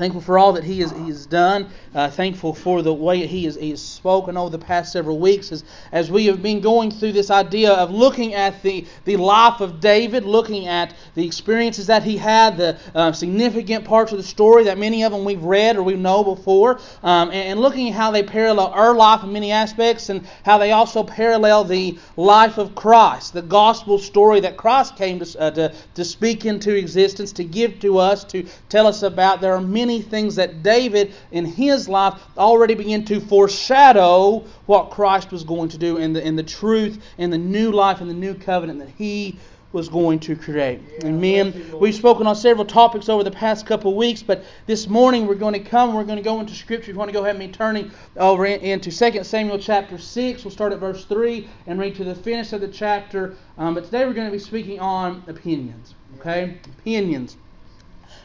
Thankful for all that he has, he has done. Uh, thankful for the way he has, he has spoken over the past several weeks as, as we have been going through this idea of looking at the, the life of David, looking at the experiences that he had, the uh, significant parts of the story that many of them we've read or we know before, um, and, and, looking at how they parallel our life in many aspects and how they also parallel the life of Christ, the gospel story that Christ came to, uh, to, to speak into existence, to give to us, to tell us about. There are many many things that David in his life already began to foreshadow what Christ was going to do in the, in the truth, in the new life, in the new covenant that he was going to create. Yeah, Amen. We've spoken on several topics over the past couple of weeks, but this morning we're going to come, we're going to go into Scripture. If you want to go ahead and be turning over into 2 Samuel chapter 6, we'll start at verse 3 and read to the finish of the chapter. Um, but today we're going to be speaking on opinions. Okay? Opinions.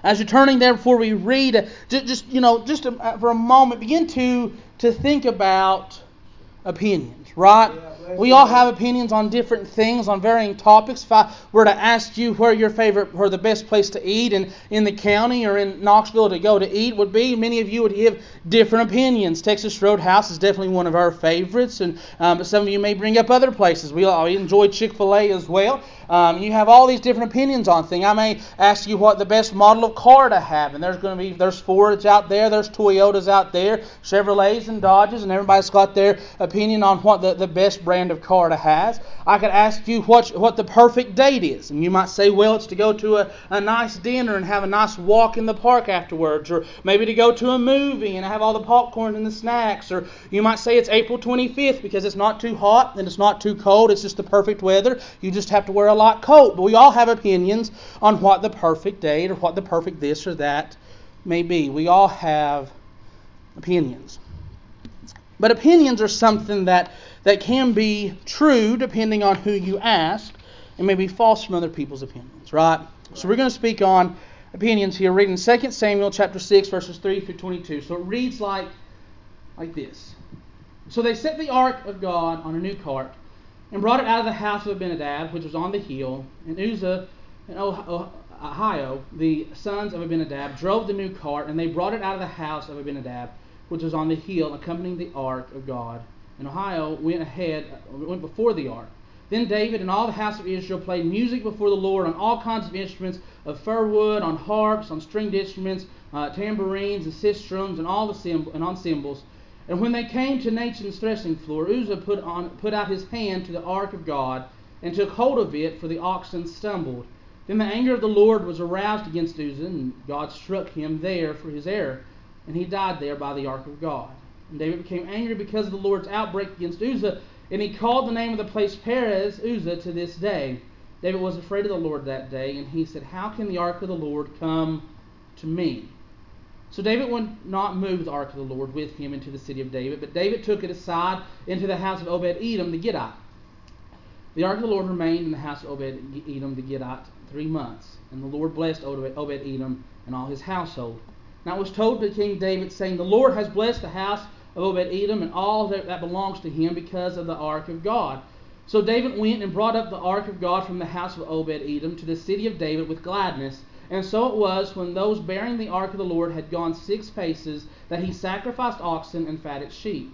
As you're turning there before we read, just, just you know, just uh, for a moment, begin to to think about opinions, right? We all have opinions on different things, on varying topics. If I were to ask you where your favorite, where the best place to eat in, in the county or in Knoxville to go to eat would be, many of you would give different opinions. Texas Roadhouse is definitely one of our favorites, and um, some of you may bring up other places. We, we enjoy Chick Fil A as well. Um, you have all these different opinions on things. I may ask you what the best model of car to have, and there's going to be there's Fords out there, there's Toyotas out there, Chevrolets and Dodges, and everybody's got their opinion on what the, the best brand of car to has. I could ask you what what the perfect date is, and you might say, well, it's to go to a, a nice dinner and have a nice walk in the park afterwards, or maybe to go to a movie and have all the popcorn and the snacks, or you might say it's April 25th because it's not too hot and it's not too cold, it's just the perfect weather. You just have to wear a light coat. But we all have opinions on what the perfect date or what the perfect this or that may be. We all have opinions. But opinions are something that, that can be true depending on who you ask, and may be false from other people's opinions, right? So we're going to speak on opinions here, reading 2 Samuel chapter 6, verses 3 through 22. So it reads like, like this. So they set the ark of God on a new cart and brought it out of the house of Abinadab, which was on the hill. And Uzzah and Ahio, the sons of Abinadab, drove the new cart, and they brought it out of the house of Abinadab, which was on the hill, accompanying the ark of God. And Ahio went ahead, went before the ark. Then David and all the house of Israel played music before the Lord on all kinds of instruments of fir wood, on harps, on stringed instruments, uh, tambourines and sistrums, and all the cymbals, and on cymbals. And when they came to Nachon's threshing floor, Uzzah put, on, put out his hand to the ark of God and took hold of it, for the oxen stumbled. Then the anger of the Lord was aroused against Uzzah, and God struck him there for his error, and he died there by the ark of God. And David became angry because of the Lord's outbreak against Uzzah, and he called the name of the place Perez Uzzah to this day. David was afraid of the Lord that day, and he said, How can the ark of the Lord come to me? So David would not move the ark of the Lord with him into the city of David, but David took it aside into the house of Obed Edom the Gittite. The ark of the Lord remained in the house of Obed Edom the Gittite three months, and the Lord blessed Obed Edom and all his household. Now it was told to King David, saying, The Lord has blessed the house of Obed Edom and all that belongs to him because of the ark of God. So David went and brought up the ark of God from the house of Obed Edom to the city of David with gladness and so it was when those bearing the ark of the Lord had gone six paces that he sacrificed oxen and fatted sheep.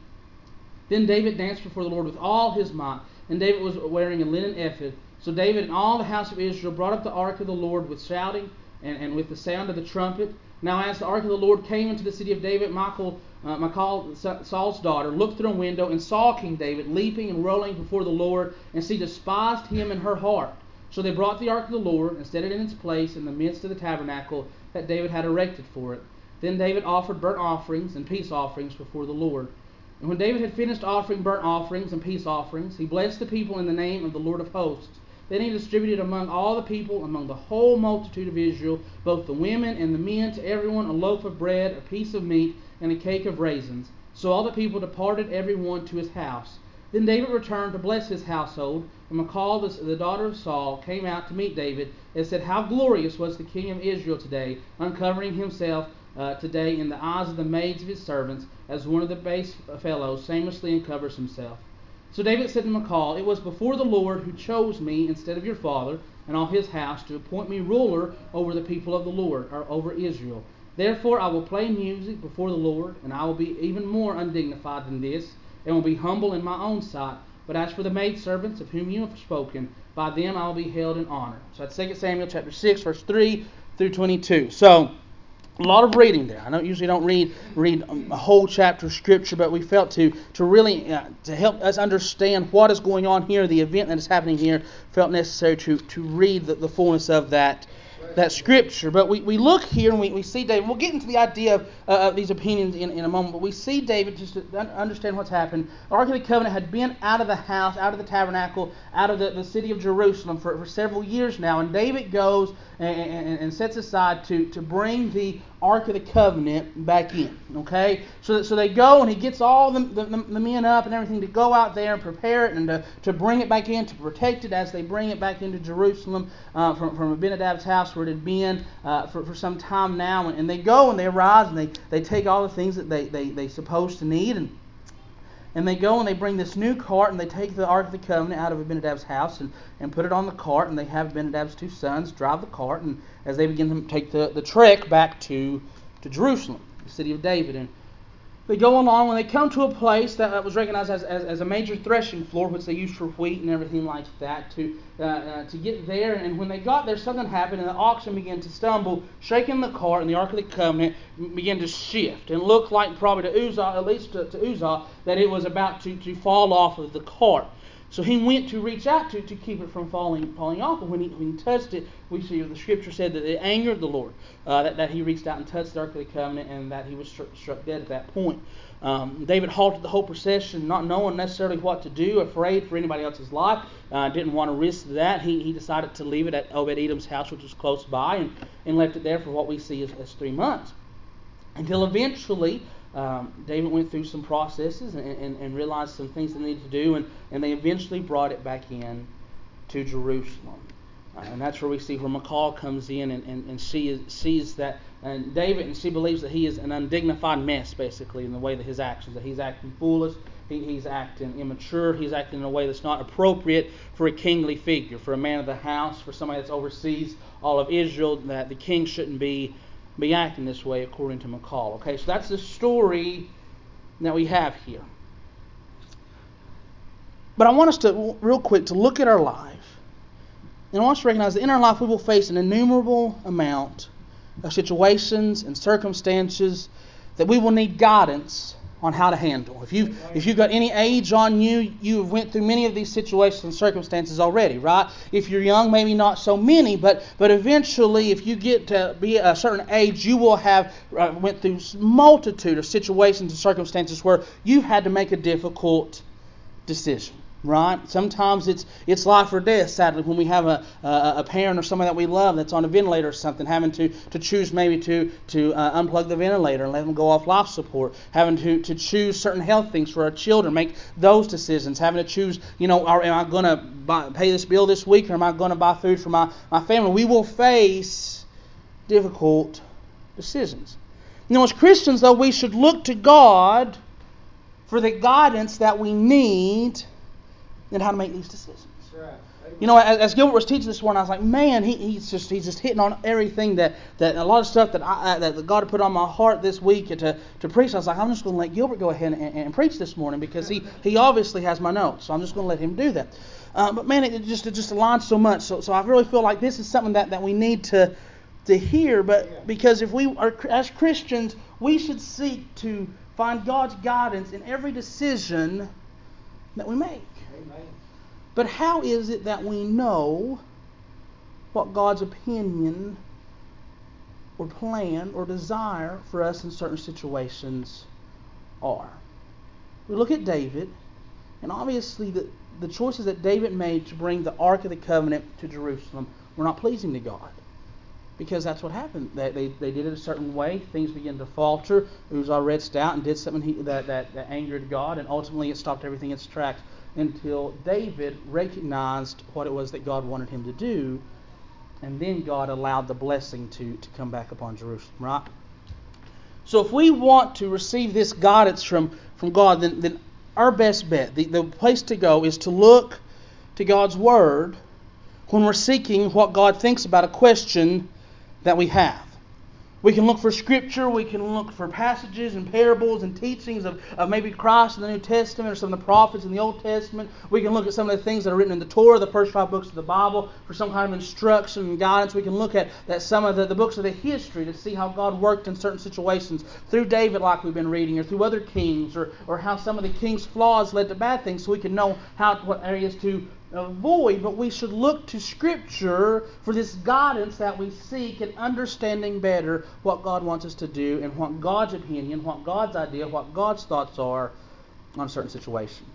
Then David danced before the Lord with all his might, and David was wearing a linen ephod. So David and all the house of Israel brought up the ark of the Lord with shouting and, and with the sound of the trumpet. Now, as the ark of the Lord came into the city of David, Michal, uh, Michal, Saul's daughter, looked through a window and saw King David leaping and rolling before the Lord, and she despised him in her heart. So they brought the ark of the Lord and set it in its place in the midst of the tabernacle that David had erected for it. Then David offered burnt offerings and peace offerings before the Lord. And when David had finished offering burnt offerings and peace offerings, he blessed the people in the name of the Lord of hosts. Then he distributed among all the people, among the whole multitude of Israel, both the women and the men, to everyone a loaf of bread, a piece of meat, and a cake of raisins. So all the people departed every one to his house. Then David returned to bless his household, and Michal, the daughter of Saul, came out to meet David and said, How glorious was the king of Israel today, uncovering himself uh, today in the eyes of the maids of his servants, as one of the base fellows shamelessly uncovers himself. So David said to Michal, It was before the Lord who chose me instead of your father and all his house to appoint me ruler over the people of the Lord, or over Israel. Therefore I will play music before the Lord, and I will be even more undignified than this, and will be humble in my own sight. But as for the maidservants of whom you have spoken, by them I will be held in honor. So that's 2 Samuel chapter 6, verse 3 through 22. So a lot of reading there. I don't usually don't read read a whole chapter of scripture, but we felt to to really uh, to help us understand what is going on here, the event that is happening here, felt necessary to to read the, the fullness of that that scripture. But we, we look here and we, we see David. We'll get into the idea of, uh, of these opinions in, in a moment. But we see David, just to understand what's happened. The Ark of the Covenant had been out of the house, out of the tabernacle, out of the, the city of Jerusalem for, for several years now. And David goes and, and, and sets aside to, to bring the Ark of the Covenant back in. Okay? So, so they go and he gets all the, the, the, men up and everything to go out there and prepare it and to, to bring it back in, to protect it as they bring it back into Jerusalem uh, from, from Abinadab's house where it had been uh, for, for some time now. And they go and they arise and they, they take all the things that they, they, they supposed to need and and they go and they bring this new cart and they take the Ark of the Covenant out of Abinadab's house and, and put it on the cart and they have Abinadab's two sons drive the cart and as they begin to take the, the trek back to, to Jerusalem, the city of David. And they go along when they come to a place that was recognized as, as, as, a major threshing floor, which they used for wheat and everything like that, to uh, uh, to get there. And when they got there, something happened, and the oxen began to stumble, shaking the cart, and the Ark of the Covenant began to shift, and looked like probably to Uzzah, at least to, to Uzzah, that it was about to, to fall off of the cart. So he went to reach out to to keep it from falling falling off. When he, when he touched it, we see the scripture said that it angered the Lord. Uh, that, that he reached out and touched the Ark of the Covenant and that he was struck, struck dead at that point. Um, David halted the whole procession, not knowing necessarily what to do, afraid for anybody else's life. Uh, didn't want to risk that. He, he decided to leave it at Obed Edom's house, which was close by, and, and left it there for what we see as, as three months. Until eventually, um, David went through some processes and, and, and, realized some things they needed to do, and, and they eventually brought it back in to Jerusalem. Uh, and that's where we see where Michal comes in and, and, and sees, sees that and David and she believes that he is an undignified mess basically in the way that his actions that he's acting foolish he, he's acting immature he's acting in a way that's not appropriate for a kingly figure for a man of the house for somebody that's oversees all of Israel that the king shouldn't be be acting this way according to Michal. Okay, so that's the story that we have here. But I want us to, real quick, to look at our life. And I want us to recognize that in our life we will face an innumerable amount of situations and circumstances that we will need guidance on how to handle. If you if you've got any age on you, you have went through many of these situations and circumstances already, right? If you're young, maybe not so many, but but eventually, if you get to be a certain age, you will have uh, went through multitude of situations and circumstances where you've had to make a difficult decision right? Sometimes it's it's life or death. Sadly, when we have a, a, a parent or someone that we love that's on a ventilator or something, having to, to choose maybe to to uh, unplug the ventilator and let them go off life support, having to, to choose certain health things for our children, make those decisions, having to choose, you know, are, am I going to pay this bill this week or am I going to buy food for my, my family? We will face difficult decisions. Know, as Christians, though, we should look to God for the guidance that we need and how to make these decisions. You know, as, as, Gilbert was teaching this morning, I was like, man, he, he's just he's just hitting on everything that, that a lot of stuff that I, that God had put on my heart this week to, to preach. I was like, I'm just going to let Gilbert go ahead and, and, preach this morning because he, he obviously has my notes, so I'm just going to let him do that. Uh, but man, it just it just aligns so much. So so I really feel like this is something that, that we need to to hear. But because if we are as Christians, we should seek to find God's guidance in every decision that we make. But how is it that we know what God's opinion or plan or desire for us in certain situations are? We look at David, and obviously the, the choices that David made to bring the Ark of the Covenant to Jerusalem were not pleasing to God. Because that's what happened. They, they, they did it a certain way. Things began to falter. Uzzah reached out and did something he, that, that, that angered God, and ultimately it stopped everything in its tracks until David recognized what it was that God wanted him to do, and then God allowed the blessing to, to come back upon Jerusalem, right? So if we want to receive this guidance from, from God, then, then our best bet, the, the place to go, is to look to God's Word when we're seeking what God thinks about a question that we have. We can look for scripture, we can look for passages and parables and teachings of, of maybe Christ in the New Testament or some of the prophets in the Old Testament. We can look at some of the things that are written in the Torah, the first five books of the Bible, for some kind of instruction and guidance. We can look at that some of the, the books of the history to see how God worked in certain situations through David, like we've been reading, or through other kings, or, or how some of the king's flaws led to bad things, so we can know how what areas to avoid, but we should look to Scripture for this guidance that we seek in understanding better what God wants us to do and what God's opinion, what God's idea, what God's thoughts are on a certain situation.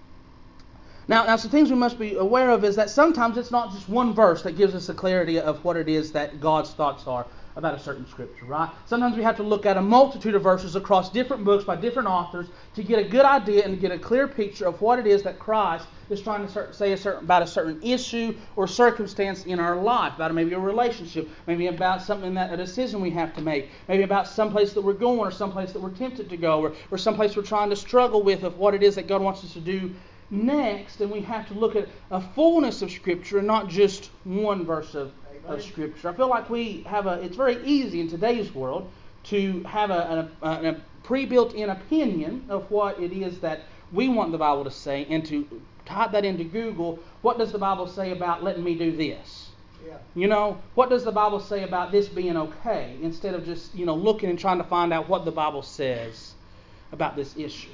Now, now, some things we must be aware of is that sometimes it's not just one verse that gives us the clarity of what it is that God's thoughts are about a certain scripture, right? Sometimes we have to look at a multitude of verses across different books by different authors to get a good idea and to get a clear picture of what it is that Christ is trying to say a certain, about a certain issue or circumstance in our life, about maybe a relationship, maybe about something that a decision we have to make, maybe about some place that we're going or some place that we're tempted to go or, or some place we're trying to struggle with of what it is that God wants us to do next. And we have to look at a fullness of Scripture and not just one verse of of Scripture. I feel like we have a, it's very easy in today's world to have a, a, a pre-built in opinion of what it is that we want the Bible to say and to type that into Google, what does the Bible say about letting me do this? Yeah. You know, what does the Bible say about this being okay? Instead of just, you know, looking and trying to find out what the Bible says about this issue.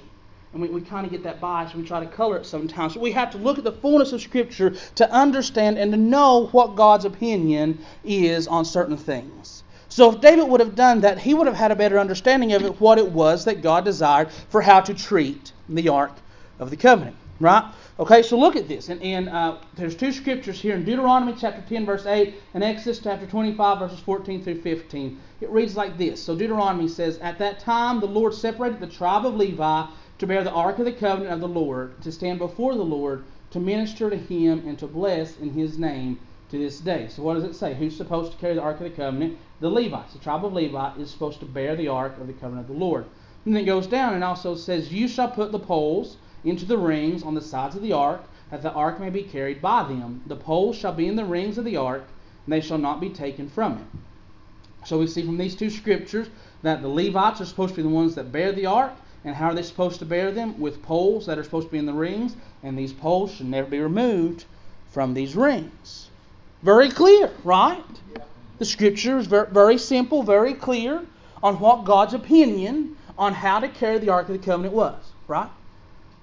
And we, we kind of get that bias and we try to color it sometimes. So we have to look at the fullness of Scripture to understand and to know what God's opinion is on certain things. So if David would have done that, he would have had a better understanding of it, what it was that God desired for how to treat the Ark of the Covenant. Right? Okay, so look at this. And, and uh, there's two scriptures here in Deuteronomy chapter 10, verse 8, and Exodus chapter 25, verses 14 through 15. It reads like this. So Deuteronomy says, At that time the Lord separated the tribe of Levi to bear the ark of the covenant of the Lord, to stand before the Lord, to minister to him, and to bless in his name to this day. So what does it say? Who's supposed to carry the ark of the covenant? The Levites. The tribe of Levi is supposed to bear the ark of the covenant of the Lord. And then it goes down and also says, You shall put the poles into the rings on the sides of the ark, that the ark may be carried by them. The poles shall be in the rings of the ark, and they shall not be taken from it. So we see from these two scriptures that the Levites are supposed to be the ones that bear the ark, and how are they supposed to bear them? With poles that are supposed to be in the rings, and these poles should never be removed from these rings. Very clear, right? The scripture is very, very simple, very clear on what God's opinion on how to carry the Ark of the Covenant was, right?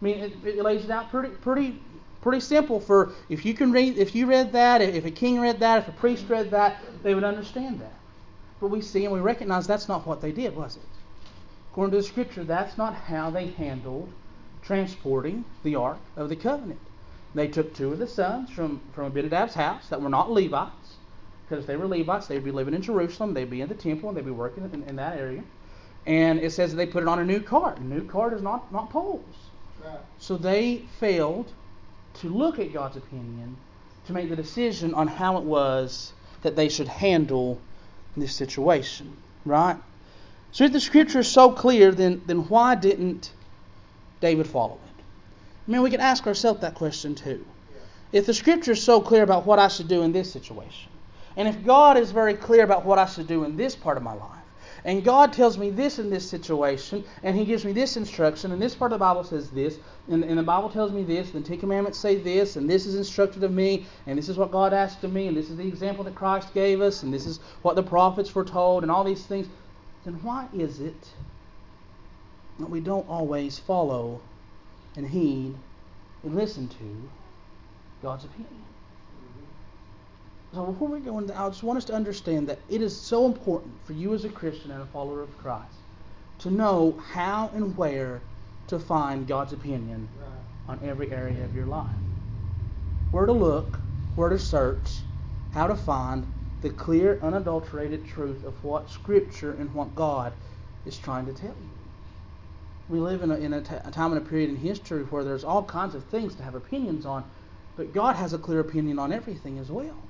I mean, it, it lays it out pretty, pretty, pretty simple. For if you can read, if you read that, if a king read that, if a priest read that, they would understand that. But we see and we recognize that's not what they did, was it? According to the scripture, that's not how they handled transporting the Ark of the Covenant. They took two of the sons from, from Abinadab's house that were not Levites, because if they were Levites, they'd be living in Jerusalem, they'd be in the temple, and they'd be working in, in that area. And it says they put it on a new cart. A new cart is not, not poles. So they failed to look at God's opinion to make the decision on how it was that they should handle this situation. Right? So if the scripture is so clear, then, then why didn't David follow it? I mean, we can ask ourselves that question too. If the scripture is so clear about what I should do in this situation, and if God is very clear about what I should do in this part of my life, and God tells me this in this situation, and He gives me this instruction, and this part of the Bible says this, and, and the Bible tells me this, and the Ten Commandments say this, and this is instructed of me, and this is what God asked of me, and this is the example that Christ gave us, and this is what the prophets foretold, and all these things then why is it that we don't always follow and heed and listen to God's opinion? So before we go into, I just want us to understand that it is so important for you as a Christian and a follower of Christ to know how and where to find God's opinion on every area of your life. Where to look, where to search, how to find, the clear, unadulterated truth of what Scripture and what God is trying to tell you. We live in a, in a, t- a time and a period in history where there's all kinds of things to have opinions on, but God has a clear opinion on everything as well.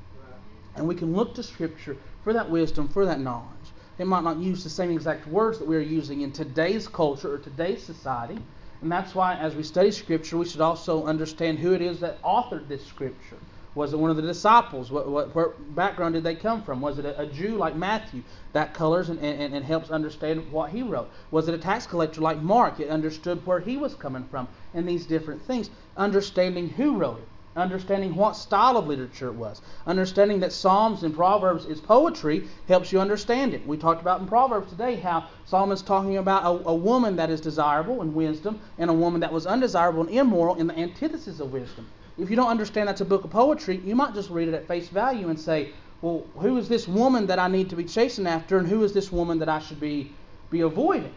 And we can look to Scripture for that wisdom, for that knowledge. It might not use the same exact words that we are using in today's culture or today's society. And that's why, as we study Scripture, we should also understand who it is that authored this Scripture Was it one of the disciples? What, what, what background did they come from? Was it a, a Jew like Matthew? That colors and, and, and helps understand what he wrote. Was it a tax collector like Mark? It understood where he was coming from and these different things. Understanding who wrote it understanding what style of literature it was. Understanding that Psalms and Proverbs is poetry helps you understand it. We talked about in Proverbs today how Solomon is talking about a, a, woman that is desirable in wisdom and a woman that was undesirable and immoral in the antithesis of wisdom. If you don't understand that's a book of poetry, you might just read it at face value and say, well, who is this woman that I need to be chasing after, and who is this woman that I should be, be avoiding?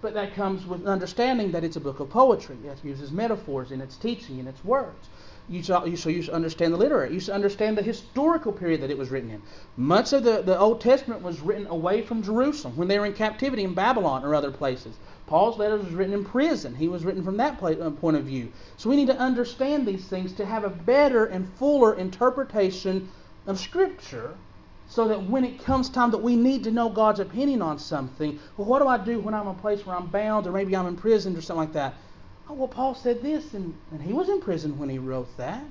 But that comes with understanding that it's a book of poetry. It uses metaphors in its teaching and its words you should, you should, you should understand the literary. You should understand the historical period that it was written in. Much of the, the Old Testament was written away from Jerusalem when they were in captivity in Babylon or other places. Paul's letters was written in prison. He was written from that uh, point of view. So we need to understand these things to have a better and fuller interpretation of Scripture so that when it comes time that we need to know God's opinion on something, well, what do I do when I'm in a place where I'm bound or maybe I'm imprisoned or something like that? Oh, well, Paul said this, and, and he was in prison when he wrote that.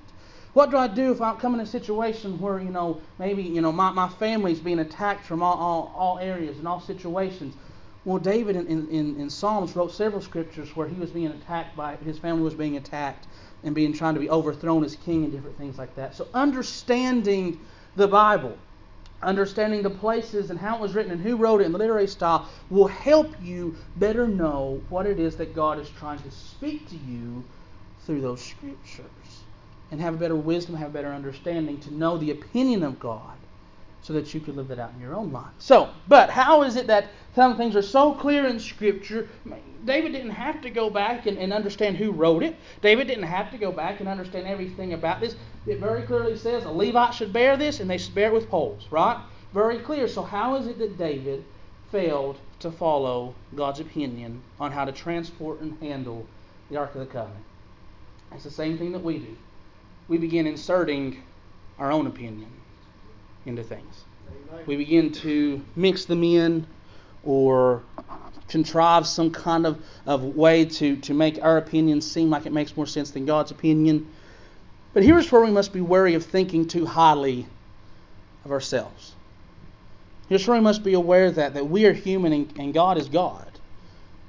What do I do if I come in a situation where, you know, maybe, you know, my, my family's being attacked from all, all, all areas and all situations? Well, David in, in, in Psalms wrote several scriptures where he was being attacked by, his family was being attacked and being trying to be overthrown as king and different things like that. So understanding the Bible understanding the places and how it was written and who wrote it in the literary style will help you better know what it is that God is trying to speak to you through those scriptures and have a better wisdom, have a better understanding to know the opinion of God so that you could live that out in your own life. So, but how is it that some things are so clear in Scripture? David didn't have to go back and, and understand who wrote it. David didn't have to go back and understand everything about this. It very clearly says a Levite should bear this, and they should bear it with poles, right? Very clear. So, how is it that David failed to follow God's opinion on how to transport and handle the Ark of the Covenant? It's the same thing that we do. We begin inserting our own opinion into things. We begin to mix them in or contrive some kind of, of way to, to make our opinion seem like it makes more sense than God's opinion. But here's where we must be wary of thinking too highly of ourselves. Here's where we must be aware that, that we are human and, and God is God.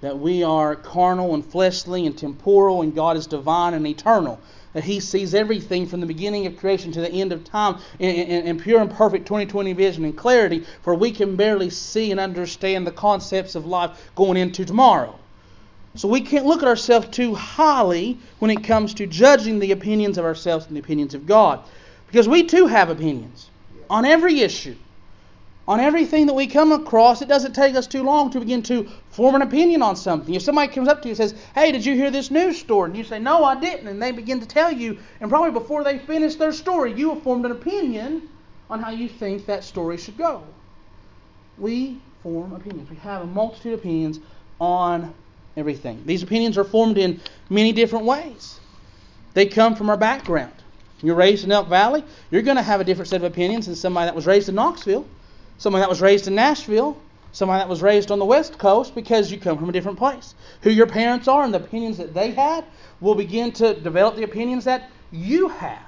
That we are carnal and fleshly and temporal, and God is divine and eternal that He sees everything from the beginning of creation to the end of time in, in, in pure and perfect 2020 vision and clarity, for we can barely see and understand the concepts of life going into tomorrow. So we can't look at ourselves too highly when it comes to judging the opinions of ourselves and the opinions of God. Because we too have opinions on every issue on everything that we come across, it doesn't take us too long to begin to form an opinion on something. If somebody comes up to you and says, Hey, did you hear this news story? And you say, No, I didn't. And they begin to tell you, and probably before they finish their story, you have formed an opinion on how you think that story should go. We form opinions. We have a multitude of opinions on everything. These opinions are formed in many different ways. They come from our background. You're raised in Elk Valley, you're going to have a different set of opinions than somebody that was raised in Knoxville someone that was raised in Nashville, someone that was raised on the West Coast because you come from a different place. Who your parents are and the opinions that they had will begin to develop the opinions that you have.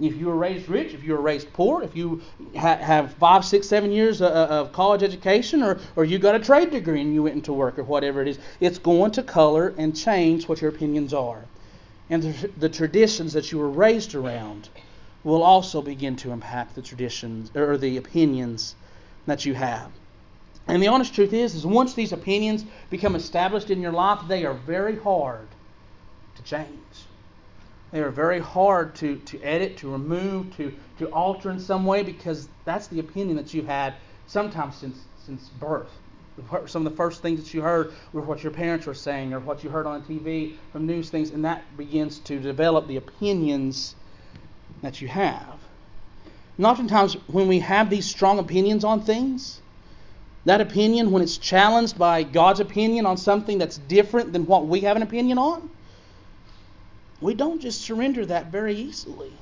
If you were raised rich, if you were raised poor, if you ha- have five, six, seven years of, of college education, or, or you got a trade degree and you went into work, or whatever it is, it's going to color and change what your opinions are. And the, the traditions that you were raised around will also begin to impact the traditions or the opinions that you have. And the honest truth is, is once these opinions become established in your life, they are very hard to change. They are very hard to, to edit, to remove, to, to alter in some way because that's the opinion that you've had sometimes since since birth. Some of the first things that you heard were what your parents were saying or what you heard on TV from news things, and that begins to develop the opinions that you have. And oftentimes, when we have these strong opinions on things, that opinion, when it's challenged by God's opinion on something that's different than what we have an opinion on, we don't just surrender that very easily.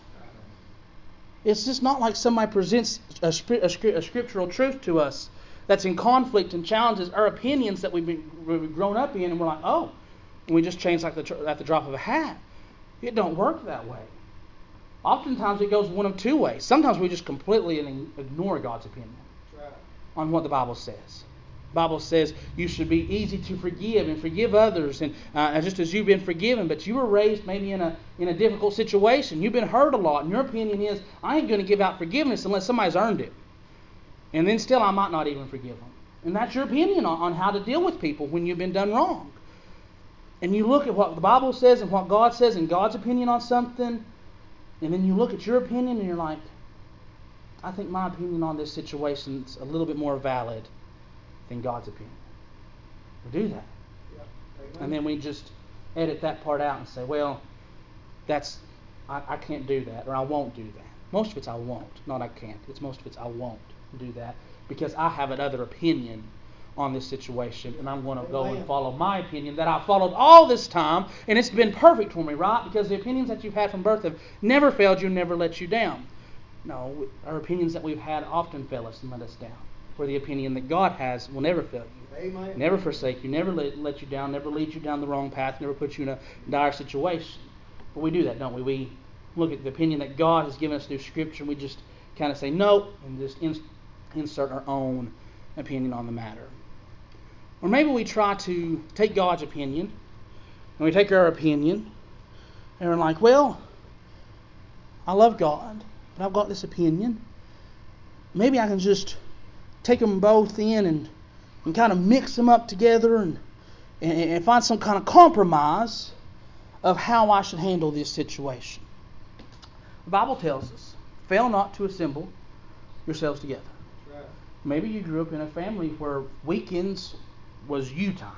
It's just not like somebody presents a, a, scriptural truth to us that's in conflict and challenges our opinions that we've, been, we've grown up in, and we're like, oh, and we just change like the, at the drop of a hat. It don't work that way. Oftentimes it goes one of two ways. Sometimes we just completely ignore God's opinion on what the Bible says. The Bible says you should be easy to forgive and forgive others, and uh, just as you've been forgiven. But you were raised maybe in a in a difficult situation. You've been hurt a lot, and your opinion is, I ain't going to give out forgiveness unless somebody's earned it. And then still, I might not even forgive them. And that's your opinion on, on how to deal with people when you've been done wrong. And you look at what the Bible says and what God says and God's opinion on something, and then you look at your opinion and you're like, I think my opinion on this situation is a little bit more valid than God's opinion. We do that. Yeah. And then we just edit that part out and say, well, that's I, I can't do that or I won't do that. Most of it's I won't, not I can't. It's most of it's I won't do that because I have another opinion on this situation and I'm going to go and follow my opinion that I followed all this time and it's been perfect for me, right? Because the opinions that you've had from birth have never failed you, never let you down. No, our opinions that we've had often fail us and let us down. Where the opinion that God has will never fail you, Amen. never forsake you, never let, let you down, never lead you down the wrong path, never put you in a dire situation. But we do that, don't we? We look at the opinion that God has given us through Scripture and we just kind of say no and just insert our own opinion on the matter. Or maybe we try to take God's opinion and we take our opinion and we're like, well, I love God, but I've got this opinion. Maybe I can just take them both in and, and kind of mix them up together and, and, and find some kind of compromise of how I should handle this situation. The Bible tells us, fail not to assemble yourselves together. Maybe you grew up in a family where weekends was you time.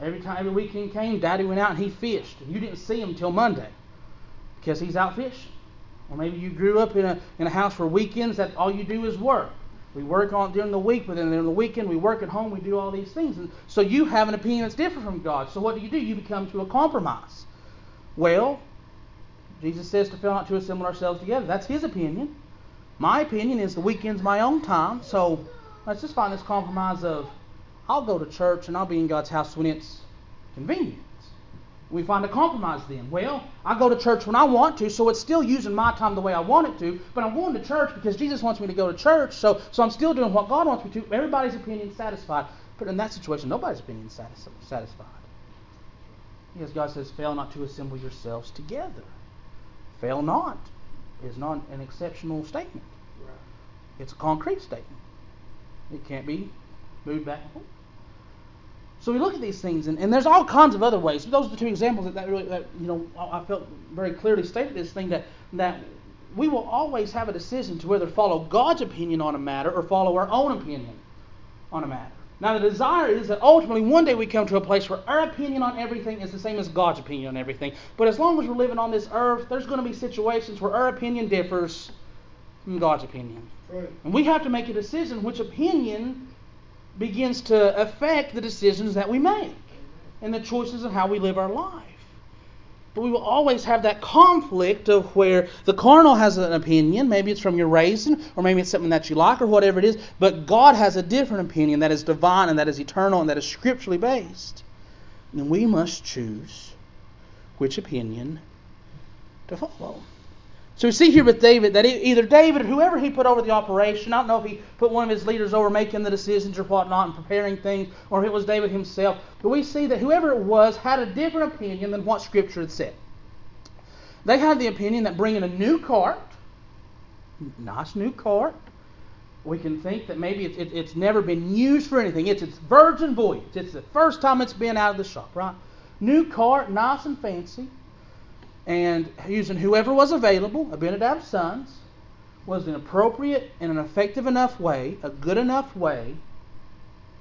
Every time every weekend came, Daddy went out and he fished, and you didn't see him until Monday because he's out fishing. Or maybe you grew up in a in a house where weekends that all you do is work. We work on during the week, but then during the weekend we work at home. We do all these things, and so you have an opinion that's different from God. So what do you do? You become to a compromise. Well, Jesus says to fail not to assemble ourselves together. That's his opinion. My opinion is the weekend's my own time, so let's just find this compromise of I'll go to church and I'll be in God's house when it's convenient. We find a compromise then. Well, I go to church when I want to, so it's still using my time the way I want it to, but I'm going to church because Jesus wants me to go to church, so, so I'm still doing what God wants me to. Everybody's opinion satisfied. But in that situation, nobody's opinion is satisfied. Because God says, fail not to assemble yourselves together. Fail not is not an exceptional statement. Right. It's a concrete statement. It can't be moved back and forth. So we look at these things, and, and there's all kinds of other ways. But Those are the two examples that, that really, that, you know, I felt very clearly stated this thing that that we will always have a decision to whether follow God's opinion on a matter or follow our own opinion on a matter. Now, the desire is that ultimately one day we come to a place where our opinion on everything is the same as God's opinion on everything. But as long as we're living on this earth, there's going to be situations where our opinion differs from God's opinion. Right. And we have to make a decision which opinion begins to affect the decisions that we make and the choices of how we live our life. But we will always have that conflict of where the carnal has an opinion, maybe it's from your raising, or maybe it's something that you like, or whatever it is, but God has a different opinion that is divine and that is eternal and that is scripturally based. And we must choose which opinion to follow. So we see here with David that either David or whoever he put over the operation, I don't know if he put one of his leaders over making the decisions or whatnot and preparing things, or if it was David himself, but we see that whoever it was had a different opinion than what Scripture had said. They had the opinion that bringing a new cart, nice new cart, we can think that maybe it's, it, it's never been used for anything. It's its virgin voyage. It's the first time it's been out of the shop, right? New cart, nice and fancy and using whoever was available, Abinadab's sons, was an appropriate and an effective enough way, a good enough way,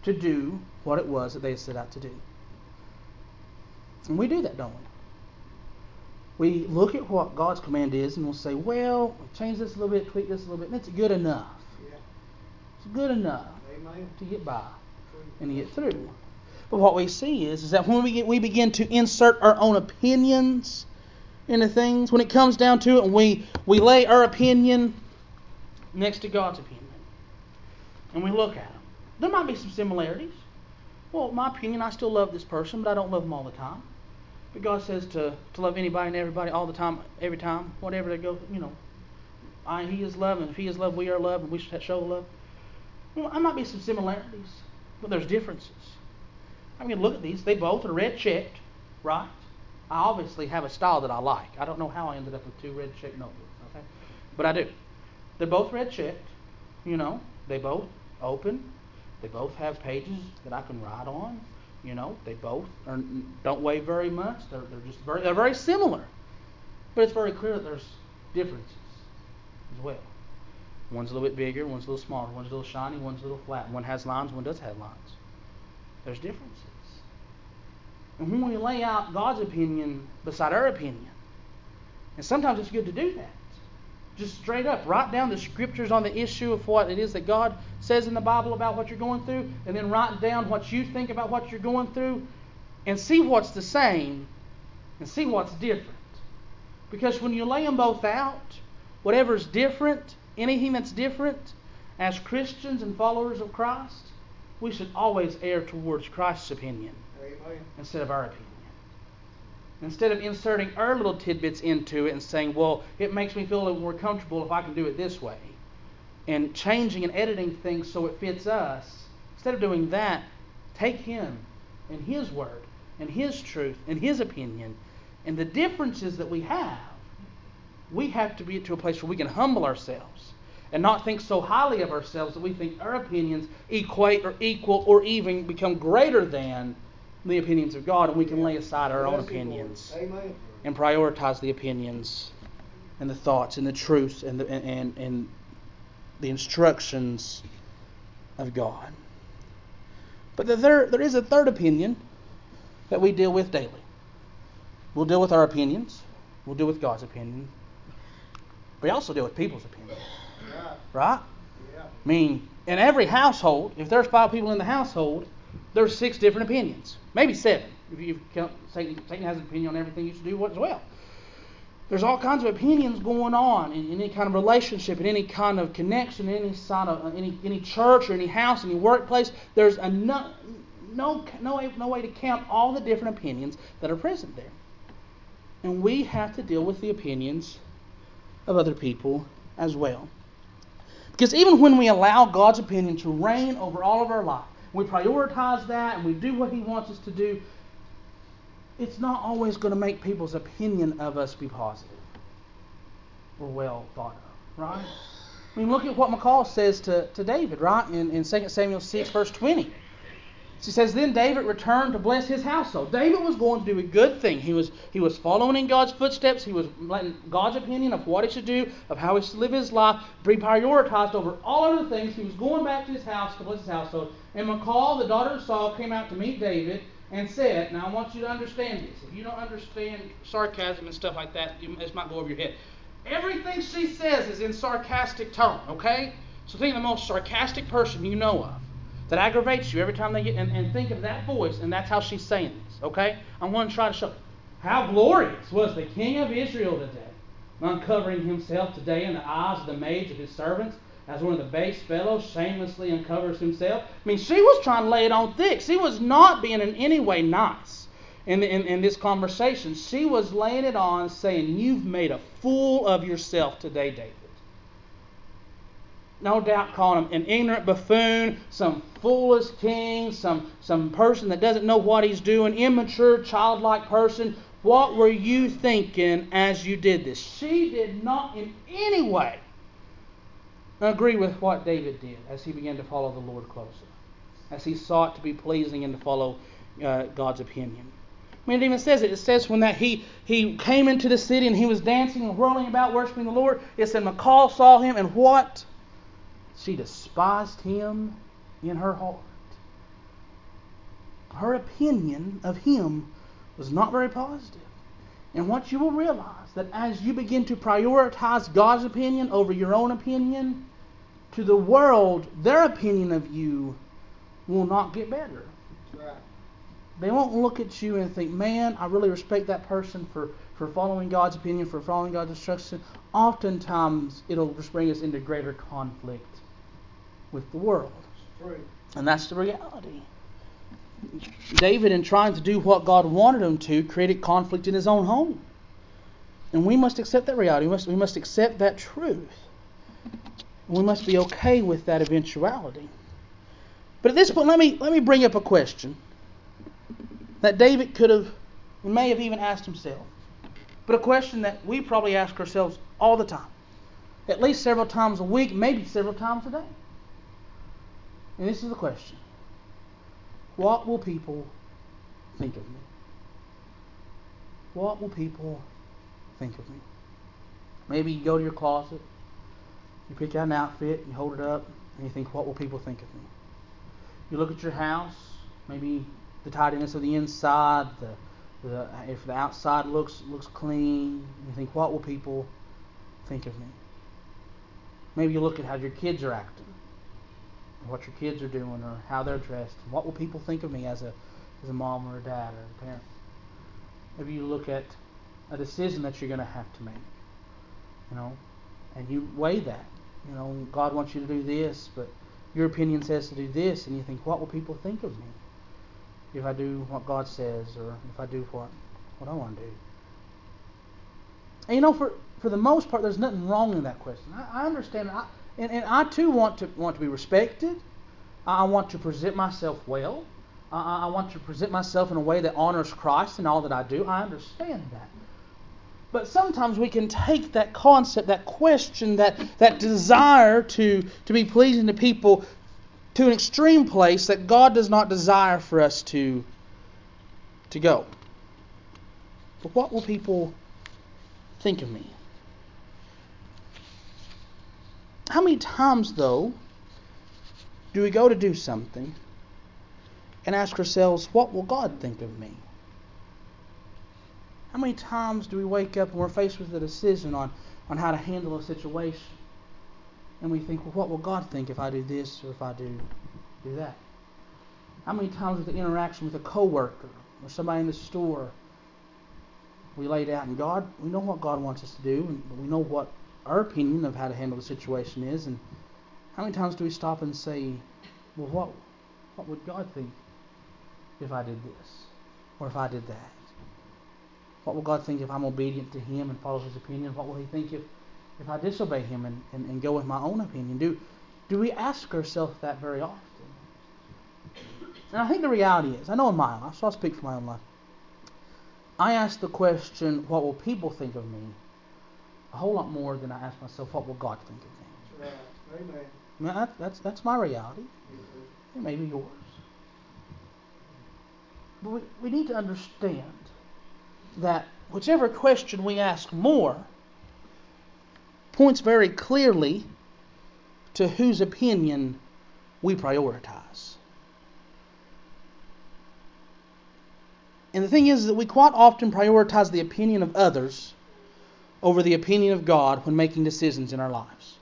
to do what it was that they set out to do. And we do that, don't we? We look at what God's command is and we'll say, well, change this a little bit, tweak this a little bit, and it's good enough. Yeah. It's good enough Amen. to get by and to get through. But what we see is, is that when we, get, we begin to insert our own opinions into things when it comes down to it and we, we lay our opinion next to God's opinion and we look at them. There might be some similarities. Well, my opinion, I still love this person, but I don't love them all the time. But God says to, to love anybody and everybody all the time, every time, whatever they go, you know. I, he is love, and if He is love, we are love, and we should show love. Well, there might be some similarities, but there's differences. I mean, look at these. They both are red checked, right? I obviously have a style that I like. I don't know how I ended up with two red checked notebooks, okay? But I do. They're both red checked, you know. They both open. They both have pages that I can write on. You know, they both are, don't weigh very much. They're, they're just very, they're very similar. But it's very clear that there's differences as well. One's a little bit bigger, one's a little smaller, one's a little shiny, one's a little flat. One has lines, one does have lines. There's differences. And when we lay out God's opinion beside our opinion, and sometimes it's good to do that. Just straight up, write down the scriptures on the issue of what it is that God says in the Bible about what you're going through, and then write down what you think about what you're going through, and see what's the same and see what's different. Because when you lay them both out, whatever's different, anything that's different, as Christians and followers of Christ, we should always err towards Christ's opinion Amen. instead of our opinion. Instead of inserting our little tidbits into it and saying, well, it makes me feel a little more comfortable if I can do it this way, and changing and editing things so it fits us, instead of doing that, take Him and His Word and His truth and His opinion and the differences that we have. We have to be to a place where we can humble ourselves and not think so highly of ourselves that we think our opinions equate or equal or even become greater than the opinions of God, and we can lay aside our own opinions and prioritize the opinions and the thoughts and the truths and the, and, and the instructions of God. But the third, there is a third opinion that we deal with daily. We'll deal with our opinions. We'll deal with God's opinion. We also deal with people's opinions. Right? I mean, in every household, if there's five people in the household, there's six different opinions, maybe seven. If you count Satan, Satan has an opinion on everything you should do as well. There's all kinds of opinions going on in, in any kind of relationship, in any kind of connection, in any side of uh, any any church or any house, any workplace. There's a no, no, no, no way to count all the different opinions that are present there. And we have to deal with the opinions of other people as well. Because even when we allow God's opinion to reign over all of our life, we prioritize that and we do what He wants us to do, it's not always going to make people's opinion of us be positive or well thought of, right? I mean, look at what Michal says to, to David, right? In, in 2 Samuel 6, verse 20. She says, Then David returned to bless his household. David was going to do a good thing. He was, he was following in God's footsteps. He was letting God's opinion of what he should do, of how he should live his life, be prioritized over all other things. He was going back to his house to bless his household. And Michal, the daughter of Saul, came out to meet David and said, Now I want you to understand this. If you don't understand sarcasm and stuff like that, this might go over your head. Everything she says is in sarcastic tone, okay? So think of the most sarcastic person you know of that aggravates you every time they get and, and think of that voice, and that's how she's saying this. Okay? I want to try to show how glorious was the King of Israel today, uncovering himself today in the eyes of the maids of his servants, as one of the base fellows shamelessly uncovers himself. I mean, she was trying to lay it on thick. She was not being in any way nice in, in, in this conversation. She was laying it on, saying, You've made a fool of yourself today, David no doubt calling him an ignorant buffoon, some foolish king, some, some person that doesn't know what he's doing, immature, childlike person. What were you thinking as you did this? She did not in any way agree with what David did as he began to follow the Lord closer, as he sought to be pleasing and to follow uh, God's opinion. I mean, it even says it. It says when that he he came into the city and he was dancing and whirling about, worshiping the Lord. It said Michal saw him and what? She despised him in her heart. Her opinion of him was not very positive. And what you will realize that as you begin to prioritize God's opinion over your own opinion, to the world, their opinion of you will not get better. Right. They won't look at you and think, man, I really respect that person for, for following God's opinion, for following God's instruction. Oftentimes, it'll just bring us into greater conflict with the world. And that's the reality. David, in trying to do what God wanted him to, created conflict in his own home. And we must accept that reality. We must, we must accept that truth. And we must be okay with that eventuality. But at this point, let me, let me bring up a question that David could have, may have even asked himself. But a question that we probably ask ourselves all the time, at least several times a week, maybe several times a day. And this is the question What will people think of me? What will people think of me? Maybe you go to your closet, you pick out an outfit, you hold it up, and you think, What will people think of me? You look at your house, maybe the tidiness of the inside, the, the if the outside looks looks clean, you think, What will people think of me? Maybe you look at how your kids are acting what your kids are doing or how they're dressed. What will people think of me as a as a mom or a dad or a parent? Maybe you look at a decision that you're going to have to make, you know, and you weigh that. You know, God wants you to do this, but your opinion says to do this, and you think, what will people think of me if I do what God says or if I do what what I want to do? And you know, for for the most part, there's nothing wrong in that question. I, I understand. I, and, and I too want to want to be respected. I want to present myself well. I, I want to present myself in a way that honors Christ in all that I do. I understand that. But sometimes we can take that concept, that question, that, that desire to, to be pleasing to people to an extreme place that God does not desire for us to, to go. But what will people think of me? How many times, though, do we go to do something and ask ourselves, what will God think of me? How many times do we wake up and we're faced with a decision on, on how to handle a situation? And we think, well, what will God think if I do this or if I do, do that? How many times with the interaction with a coworker or somebody in the store, we laid out, and God, we know what God wants us to do, and we know what our opinion of how to handle the situation is, and how many times do we stop and say, well, what, what would God think if I did this? Or if I did that? What will God think if I'm obedient to Him and follow His opinion? What will He think if, if I disobey Him and, and, and go with my own opinion? Do, do we ask ourselves that very often? And I think the reality is, I know in my life, so I'll speak for my own life. I ask the question, what will people think of me? A whole lot more than I ask myself, what will God think of me? Right. Amen. That, that's, that's my reality. It may be yours. But we, we need to understand that whichever question we ask more points very clearly to whose opinion we prioritize. And the thing is that we quite often prioritize the opinion of others over the opinion of God when making decisions in our lives.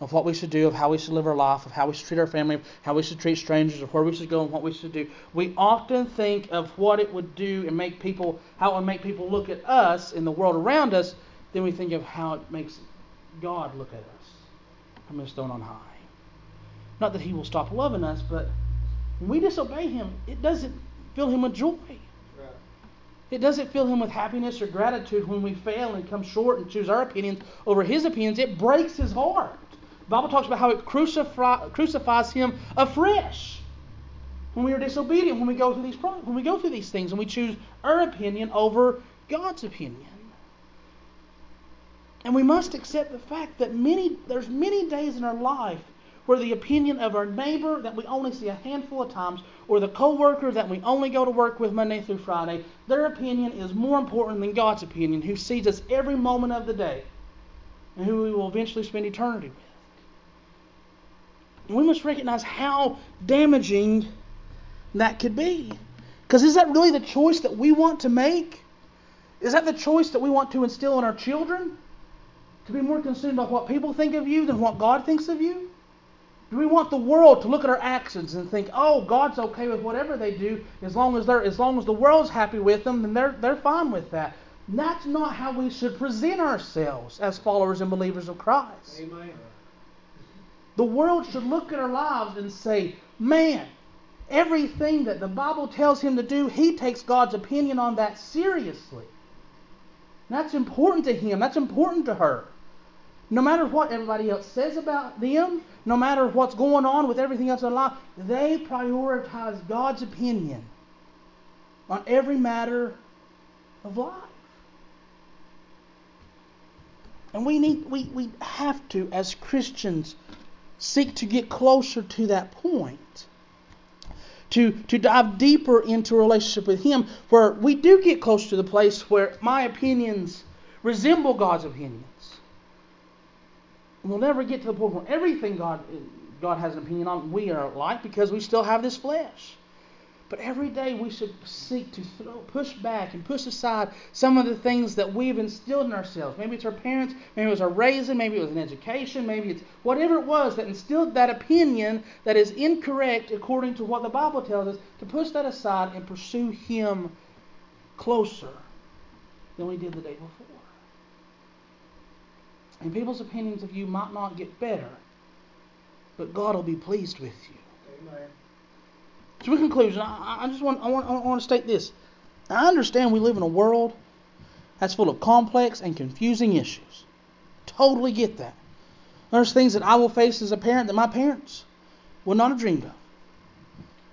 Of what we should do, of how we should live our life, of how we should treat our family, of how we should treat strangers, of where we should go and what we should do. We often think of what it would do and make people, how it would make people look at us in the world around us, then we think of how it makes God look at us from his throne on high. Not that he will stop loving us, but when we disobey him, it doesn't fill him with joy. It doesn't fill him with happiness or gratitude when we fail and come short and choose our opinions over his opinions. It breaks his heart. The Bible talks about how it crucifies him afresh when we are disobedient, when we go through these when we go through these things and we choose our opinion over God's opinion. And we must accept the fact that many there's many days in our life where the opinion of our neighbor that we only see a handful of times, or the coworker that we only go to work with Monday through Friday, their opinion is more important than God's opinion, who sees us every moment of the day, and who we will eventually spend eternity with. We must recognize how damaging that could be. Because is that really the choice that we want to make? Is that the choice that we want to instill in our children? To be more concerned about what people think of you than what God thinks of you? Do we want the world to look at our actions and think, "Oh, God's okay with whatever they do as long as they're as long as the world's happy with them, then they're they're fine with that." that's not how we should present ourselves as followers and believers of Christ. Amen. The world should look at our lives and say, "Man, everything that the Bible tells him to do, he takes God's opinion on that seriously. That's important to him. That's important to her. No matter what everybody else says about them, no matter what's going on with everything else in life, they prioritize God's opinion on every matter of life. And we need we, we have to, as Christians, seek to get closer to that point. To, to dive deeper into a relationship with Him where we do get close to the place where my opinions resemble God's opinions. We'll never get to the point where everything God, God has an opinion on we are like because we still have this flesh. But every day we should seek to throw, push back and push aside some of the things that we've instilled in ourselves. Maybe it's our parents, maybe it was our raising, maybe it was an education, maybe it's whatever it was that instilled that opinion that is incorrect according to what the Bible tells us, to push that aside and pursue Him closer than we did the day before. And people's opinions of you might not get better, but God will be pleased with you. Amen. So, in conclusion, I, I just want I, want I want to state this. I understand we live in a world that's full of complex and confusing issues. Totally get that. There's things that I will face as a parent that my parents would not have dreamed of.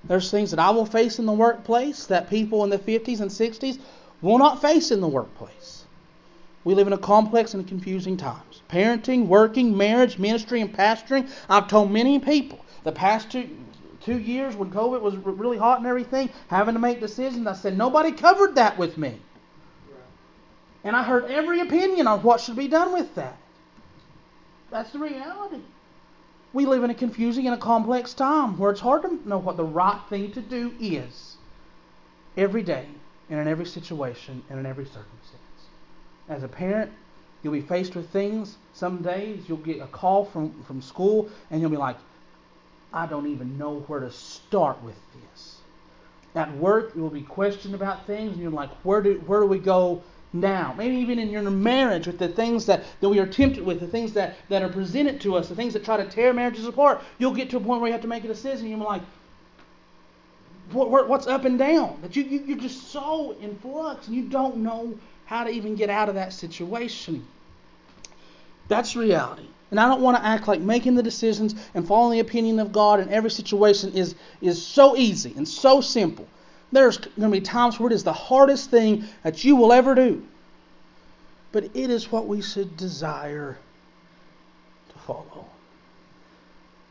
There's things that I will face in the workplace that people in the 50s and 60s will not face in the workplace. We live in a complex and confusing times. Parenting, working, marriage, ministry, and pastoring. I've told many people the past two, two years when COVID was really hot and everything, having to make decisions. I said, nobody covered that with me. And I heard every opinion on what should be done with that. That's the reality. We live in a confusing and a complex time where it's hard to know what the right thing to do is every day and in every situation and in every circumstance. As a parent, you'll be faced with things. Some days you'll get a call from, from school and you'll be like, I don't even know where to start with this. At work, you will be questioned about things, and you're like, where do where do we go now? Maybe even in your marriage, with the things that, that we are tempted with, the things that, that are presented to us, the things that try to tear marriages apart, you'll get to a point where you have to make a decision. And you're like, what, what's up and down? That you, you you're just so in flux, and you don't know how to even get out of that situation. That's reality. And I don't want to act like making the decisions and following the opinion of God in every situation is, is so easy and so simple. There's going to be times where it is the hardest thing that you will ever do. But it is what we should desire to follow.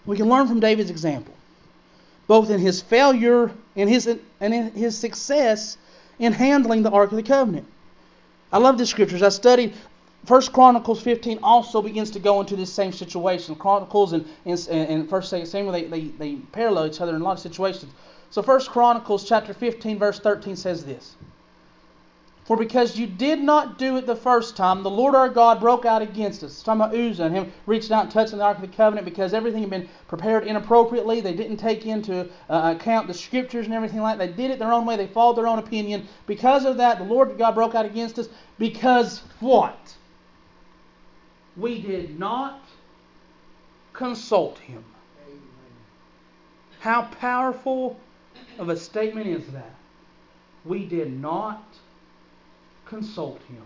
We can learn from David's example, both in his failure and his, and in his success in handling the Ark of the Covenant. I love the scriptures. I studied First Chronicles 15 also begins to go into this same situation. Chronicles and, and, First Samuel they, they, they parallel each other in a lot of situations. So First Chronicles chapter 15 verse 13 says this. For because you did not do it the first time, the Lord our God broke out against us. It's talking about Uzzah and him reaching out and touching the Ark of the Covenant because everything had been prepared inappropriately. They didn't take into uh, account the scriptures and everything like that. They did it their own way. They followed their own opinion. Because of that, the Lord God broke out against us. Because what? we did not consult him. How powerful of a statement is that? We did not consult him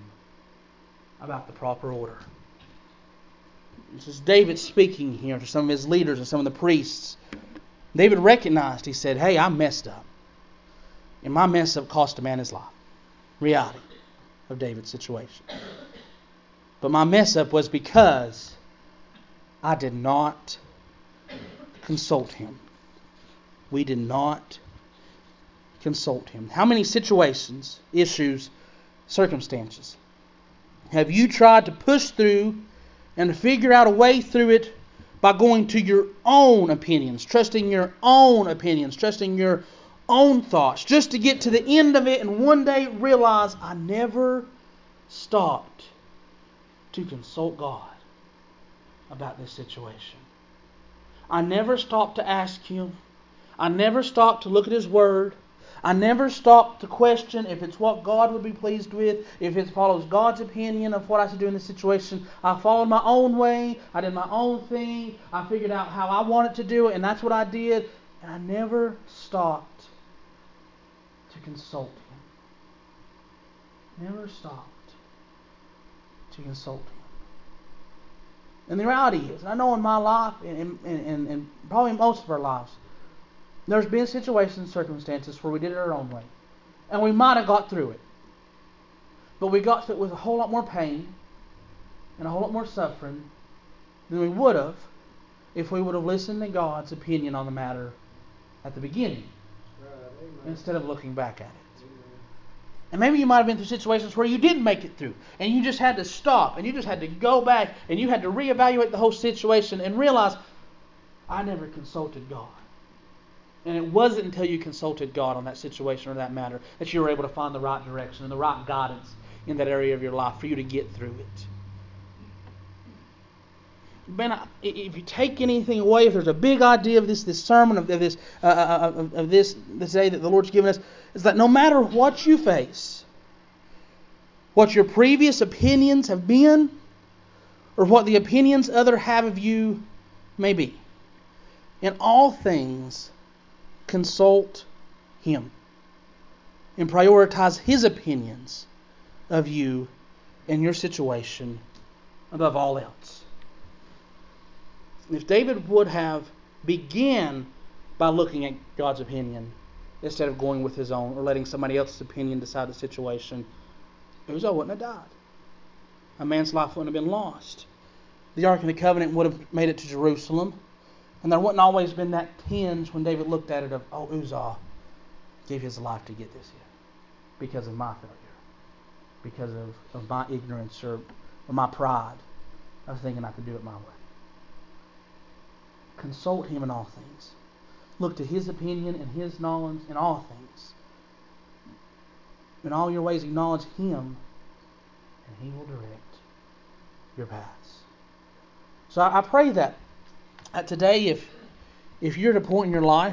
about the proper order. This is David speaking here to some of his leaders and some of the priests. David recognized, he said, Hey, I messed up. And my mess up cost a man his life. Reality of David's situation. But my mess up was because I did not consult him. We did not consult him. How many situations, issues, circumstances have you tried to push through and to figure out a way through it by going to your own opinions, trusting your own opinions, trusting your own thoughts, just to get to the end of it and one day realize I never stopped to consult God about this situation. I never stopped to ask Him. I never stopped to look at His Word. I never stopped to question if it's what God would be pleased with, if it follows God's opinion of what I should do in this situation. I followed my own way. I did my own thing. I figured out how I wanted to do it, and that's what I did. And I never stopped to consult him. Never stopped to consult him. And the reality is, I know in my life, and, and, and, and probably most of our lives, there's been situations, and circumstances where we did it our own way. And we might have got through it. But we got through it with a whole lot more pain and a whole lot more suffering than we would have if we would have listened to God's opinion on the matter at the beginning right, instead of looking back at it. And maybe you might have been through situations where you didn't make it through, and you just had to stop, and you just had to go back, and you had to reevaluate the whole situation and realize, I never consulted God. And it wasn't until you consulted God on that situation or that matter that you were able to find the right direction and the right guidance in that area of your life for you to get through it. Ben, if you take anything away, if there's a big idea of this, this sermon, of this, uh, uh, uh, of, this, this day that the Lord's given us, is that no matter what you face, what your previous opinions have been, or what the opinions other have of you may be, in all things, consult Him and prioritize His opinions of you and your situation above all else. If David would have began by looking at God's opinion instead of going with his own or letting somebody else's opinion decide the situation, Uzzah wouldn't have died. A man's life wouldn't have been lost. The Ark of the Covenant would have made it to Jerusalem. And there wouldn't always been that tinge when David looked at it of, oh, Uzzah gave his life to get this here because of my failure, because of, of my ignorance or, or my pride of thinking I could do it my way. Consult him in all things. Look to his opinion and his knowledge in all things. In all your ways, acknowledge him, and he will direct your paths. So I pray that today, if if you're at a point in your life